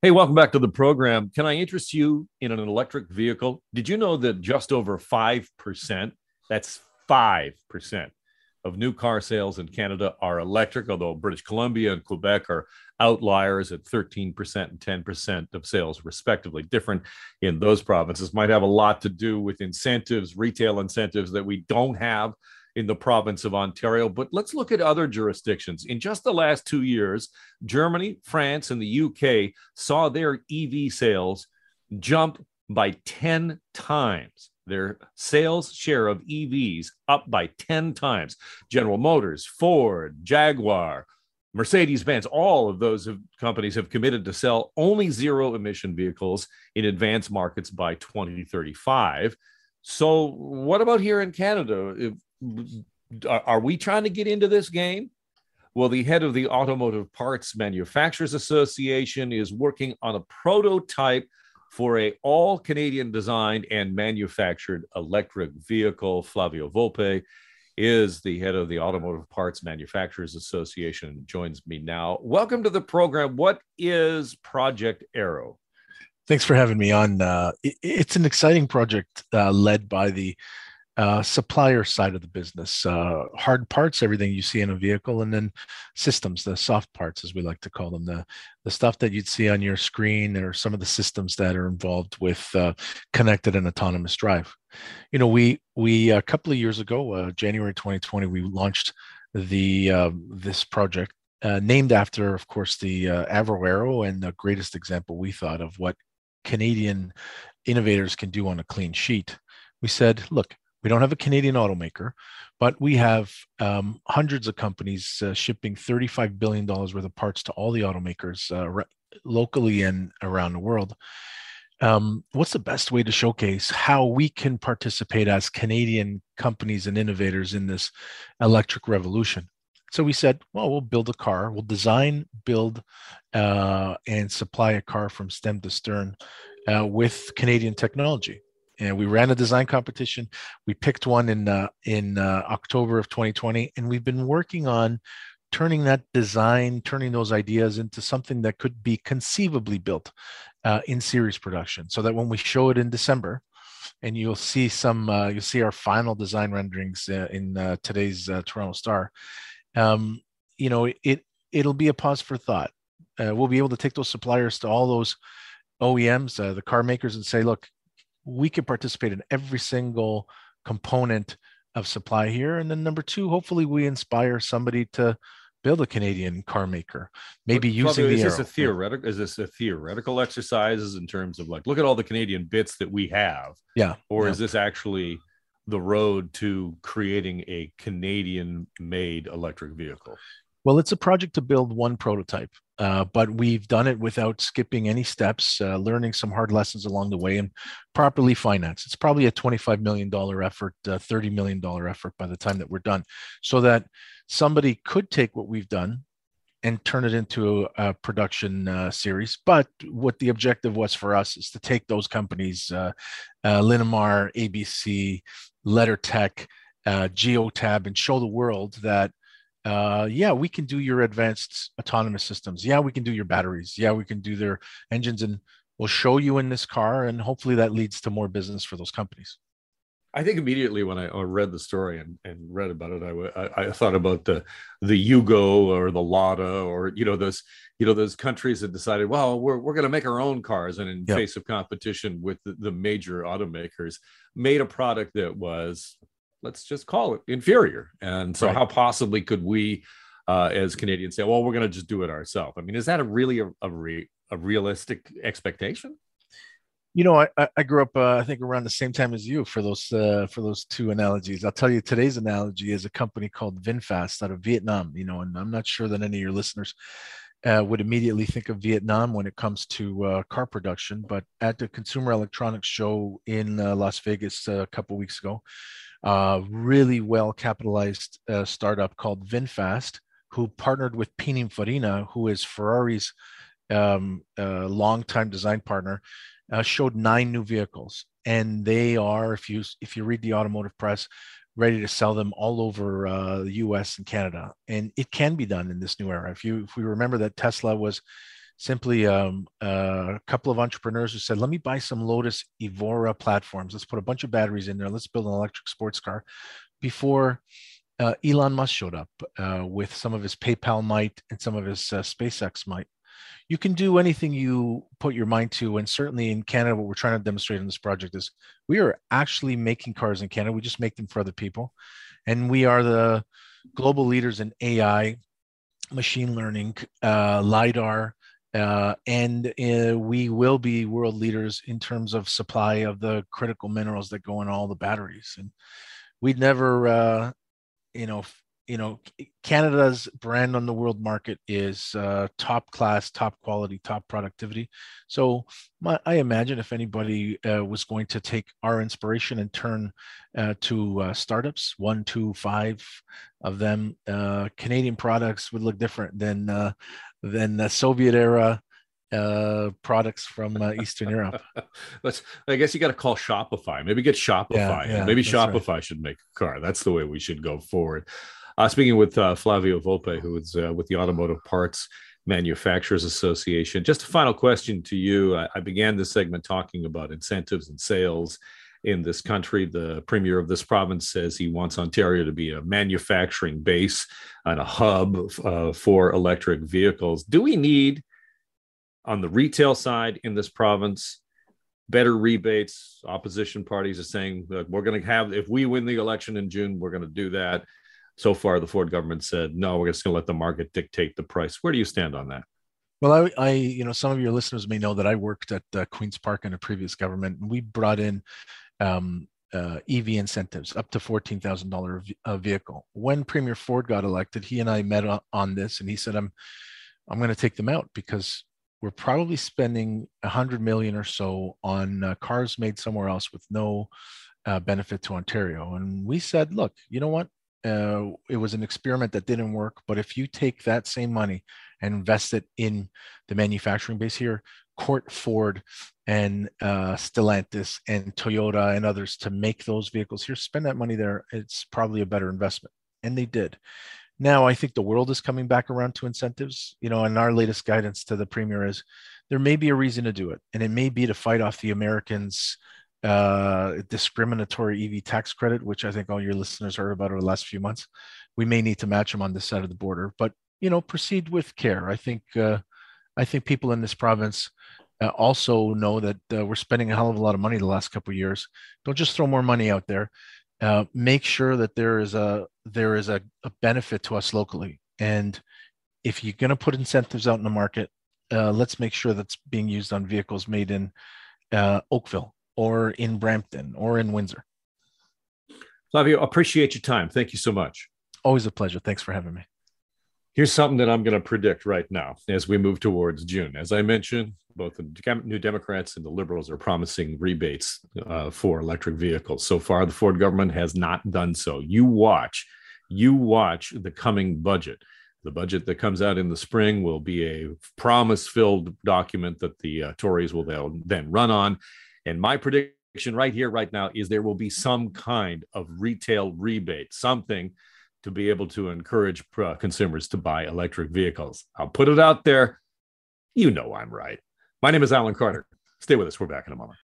Hey, welcome back to the program. Can I interest you in an electric vehicle? Did you know that just over 5%, that's 5% of new car sales in Canada are electric, although British Columbia and Quebec are outliers at 13% and 10% of sales, respectively. Different in those provinces might have a lot to do with incentives, retail incentives that we don't have in the province of Ontario. But let's look at other jurisdictions. In just the last two years, Germany, France, and the UK saw their EV sales jump by 10 times. Their sales share of EVs up by 10 times. General Motors, Ford, Jaguar, Mercedes Benz, all of those have, companies have committed to sell only zero emission vehicles in advanced markets by 2035. So, what about here in Canada? Are we trying to get into this game? Well, the head of the Automotive Parts Manufacturers Association is working on a prototype for a all Canadian designed and manufactured electric vehicle. Flavio Volpe is the head of the Automotive Parts Manufacturers Association joins me now. Welcome to the program. What is Project Arrow? Thanks for having me on. Uh, it, it's an exciting project uh, led by the uh, supplier side of the business, uh, hard parts, everything you see in a vehicle, and then systems, the soft parts, as we like to call them, the, the stuff that you'd see on your screen, or some of the systems that are involved with uh, connected and autonomous drive. You know, we we a couple of years ago, uh, January 2020, we launched the um, this project uh, named after, of course, the uh, Avro Arrow, and the greatest example we thought of what Canadian innovators can do on a clean sheet. We said, look, we don't have a Canadian automaker, but we have um, hundreds of companies uh, shipping $35 billion worth of parts to all the automakers uh, re- locally and around the world. Um, what's the best way to showcase how we can participate as Canadian companies and innovators in this electric revolution? So we said, well, we'll build a car, we'll design, build, uh, and supply a car from stem to stern uh, with Canadian technology and we ran a design competition. We picked one in uh, in uh, October of 2020, and we've been working on turning that design, turning those ideas into something that could be conceivably built uh, in series production, so that when we show it in December, and you'll see some, uh, you'll see our final design renderings uh, in uh, today's Toronto Star. Um, you know, it it'll be a pause for thought. we'll be able to take those suppliers to all those OEMs, the car makers, and say, look, we can participate in every single component of supply here. And then number two, hopefully we inspire somebody to build a Canadian car maker, maybe but, using the is this a theoretical is this a theoretical exercises in terms of like look at all the Canadian bits that we have? Yeah. Or yeah. is this actually the road to creating a Canadian made electric vehicle? Well, it's a project to build one prototype, uh, but we've done it without skipping any steps, uh, learning some hard lessons along the way, and properly financed. It's probably a $25 million effort, uh, $30 million effort by the time that we're done, so that somebody could take what we've done and turn it into a, production uh, series. But what the objective was for us is to take those companies, uh, uh, Linamar, ABC, LeddarTech, uh, Geotab, and show the world that uh, yeah, we can do your advanced autonomous systems. Yeah, we can do your batteries. Yeah, we can do their engines, and we'll show you in this car, and hopefully that leads to more business for those companies. I think immediately when I, read the story and, and read about it, I, I, I, thought about the the Yugo or the Lada or you know those you know those countries that decided, well, we're we're going to make our own cars, and in yep. face of competition with the, the major automakers, made a product that was let's just call it inferior. And so, right. how possibly could we, uh, as Canadians, say, well, we're going to just do it ourselves? I mean, is that a really a, a, re, a realistic expectation? You know, I, I grew up, uh, I think, around the same time as you for those uh, for those two analogies. I'll tell you, today's analogy is a company called VinFast out of Vietnam. You know, and I'm not sure that any of your listeners uh, would immediately think of Vietnam when it comes to uh, car production. But at the Consumer Electronics Show in uh, Las Vegas a couple weeks ago, uh, really well capitalized uh, startup called VinFast, who partnered with Pininfarina, who is Ferrari's um, uh, longtime design partner, uh, showed nine new vehicles, and they are, if you if you read the automotive press, ready to sell them all over uh, the U.S. and Canada. And it can be done in this new era. If you if we remember that Tesla was simply um, a couple of entrepreneurs who said, let me buy some Lotus Evora platforms. Let's put a bunch of batteries in there. Let's build an electric sports car before uh, Elon Musk showed up uh, with some of his PayPal might and some of his uh, SpaceX might. You can do anything you put your mind to. And certainly in Canada, what we're trying to demonstrate in this project is we are actually making cars in Canada. We just make them for other people. And we are the global leaders in AI, machine learning, uh, LIDAR, uh, and uh, we will be world leaders in terms of supply of the critical minerals that go in all the batteries. And we'd never, uh, you know, you know, Canada's brand on the world market is uh, top class, top quality, top productivity. So my, I imagine if anybody uh, was going to take our inspiration and turn uh, to uh, startups, one, two, five of them, uh, Canadian products would look different than uh, than the Soviet era uh, products from uh, Eastern Europe. Let's. I guess you got to call Shopify. Maybe get Shopify. Yeah, yeah, Maybe Shopify right. should make a car. That's the way we should go forward. Uh, speaking with uh, Flavio Volpe, who is uh, with the Automotive Parts Manufacturers Association. Just a final question to you. I, I began this segment talking about incentives and sales in this country. The premier of this province says he wants Ontario to be a manufacturing base and a hub uh, for electric vehicles. Do we need, on the retail side in this province, better rebates? Opposition parties are saying that we're going to have, if we win the election in June, we're going to do that. So far, the Ford government said, no, we're just going to let the market dictate the price. Where do you stand on that? Well, I, I, you know, some of your listeners may know that I worked at uh, Queens Park in a previous government, and we brought in um, uh, EV incentives up to fourteen thousand dollar a vehicle. When Premier Ford got elected, he and I met on this, and he said, "I'm, I'm going to take them out because we're probably spending a hundred million or so on uh, cars made somewhere else with no uh, benefit to Ontario." And we said, "Look, you know what? Uh, it was an experiment that didn't work. But if you take that same money and invest it in the manufacturing base here, Court Ford and uh, Stellantis and Toyota and others to make those vehicles here, spend that money there. It's probably a better investment. And they did. Now, I think the world is coming back around to incentives. You know, and our latest guidance to the premier is there may be a reason to do it, and it may be to fight off the Americans' uh, discriminatory EV tax credit, which I think all your listeners heard about over the last few months. We may need to match them on this side of the border, but you know, proceed with care. I think uh, I think people in this province uh, also know that uh, we're spending a hell of a lot of money the last couple of years. Don't just throw more money out there. Uh, make sure that there is a there is a, a, benefit to us locally. And if you're going to put incentives out in the market, uh, let's make sure that's being used on vehicles made in uh, Oakville or in Brampton or in Windsor. Flavio, appreciate your time. Thank you so much. Always a pleasure. Thanks for having me. Here's something that I'm going to predict right now as we move towards June. As I mentioned, both the New Democrats and the Liberals are promising rebates uh, for electric vehicles. So far, the Ford government has not done so. You watch, you watch the coming budget. The budget that comes out in the spring will be a promise filled document that the uh, Tories will then run on. And my prediction right here, right now, is there will be some kind of retail rebate, something to be able to encourage uh, consumers to buy electric vehicles. I'll put it out there. You know I'm right. My name is Alan Carter. Stay with us. We're back in a moment.